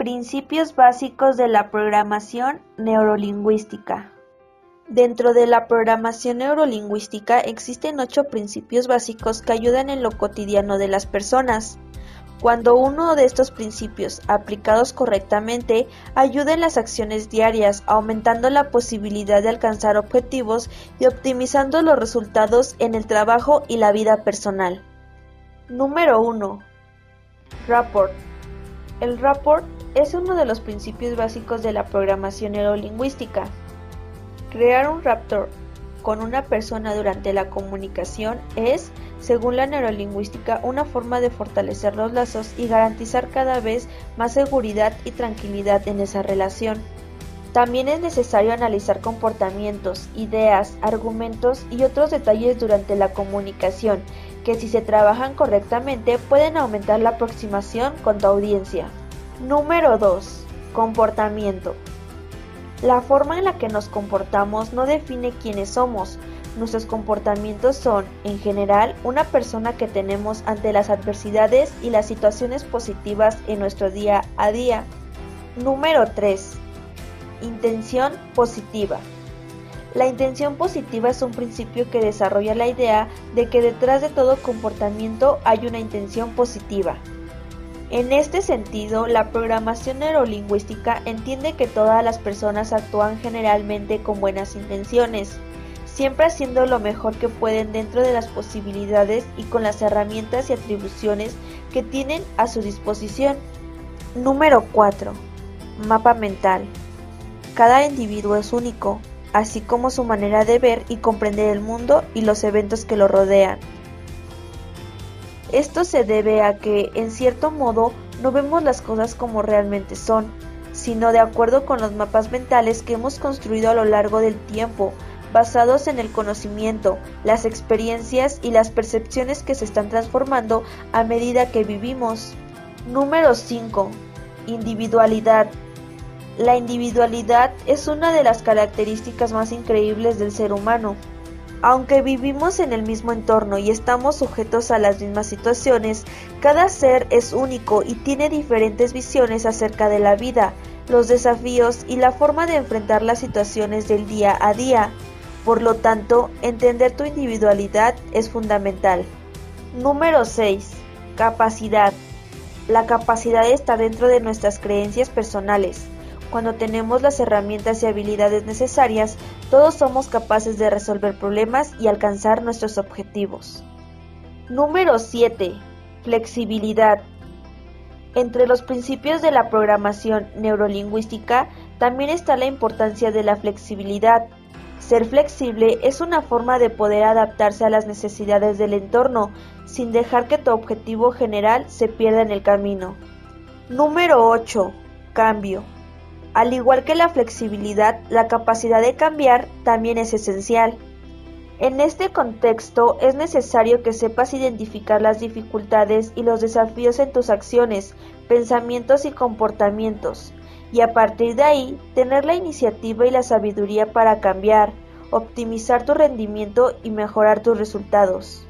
Principios básicos de la programación neurolingüística. Dentro de la programación neurolingüística existen ocho principios básicos que ayudan en lo cotidiano de las personas. Cuando uno de estos principios, aplicados correctamente, ayuda en las acciones diarias, aumentando la posibilidad de alcanzar objetivos y optimizando los resultados en el trabajo y la vida personal. Número 1. Rapport. El rapport es uno de los principios básicos de la programación neurolingüística. Crear un raptor con una persona durante la comunicación es, según la neurolingüística, una forma de fortalecer los lazos y garantizar cada vez más seguridad y tranquilidad en esa relación. También es necesario analizar comportamientos, ideas, argumentos y otros detalles durante la comunicación que si se trabajan correctamente pueden aumentar la aproximación con tu audiencia. Número 2. Comportamiento. La forma en la que nos comportamos no define quiénes somos. Nuestros comportamientos son, en general, una persona que tenemos ante las adversidades y las situaciones positivas en nuestro día a día. Número 3. Intención positiva. La intención positiva es un principio que desarrolla la idea de que detrás de todo comportamiento hay una intención positiva. En este sentido, la programación neurolingüística entiende que todas las personas actúan generalmente con buenas intenciones, siempre haciendo lo mejor que pueden dentro de las posibilidades y con las herramientas y atribuciones que tienen a su disposición. Número 4. Mapa mental. Cada individuo es único, así como su manera de ver y comprender el mundo y los eventos que lo rodean. Esto se debe a que, en cierto modo, no vemos las cosas como realmente son, sino de acuerdo con los mapas mentales que hemos construido a lo largo del tiempo, basados en el conocimiento, las experiencias y las percepciones que se están transformando a medida que vivimos. Número 5. Individualidad. La individualidad es una de las características más increíbles del ser humano. Aunque vivimos en el mismo entorno y estamos sujetos a las mismas situaciones, cada ser es único y tiene diferentes visiones acerca de la vida, los desafíos y la forma de enfrentar las situaciones del día a día. Por lo tanto, entender tu individualidad es fundamental. Número 6. Capacidad. La capacidad está dentro de nuestras creencias personales. Cuando tenemos las herramientas y habilidades necesarias, todos somos capaces de resolver problemas y alcanzar nuestros objetivos. Número 7. Flexibilidad. Entre los principios de la programación neurolingüística también está la importancia de la flexibilidad. Ser flexible es una forma de poder adaptarse a las necesidades del entorno sin dejar que tu objetivo general se pierda en el camino. Número 8. Cambio. Al igual que la flexibilidad, la capacidad de cambiar también es esencial. En este contexto es necesario que sepas identificar las dificultades y los desafíos en tus acciones, pensamientos y comportamientos, y a partir de ahí tener la iniciativa y la sabiduría para cambiar, optimizar tu rendimiento y mejorar tus resultados.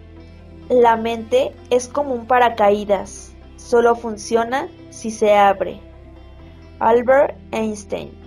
La mente es como un paracaídas, solo funciona si se abre. Albert Einstein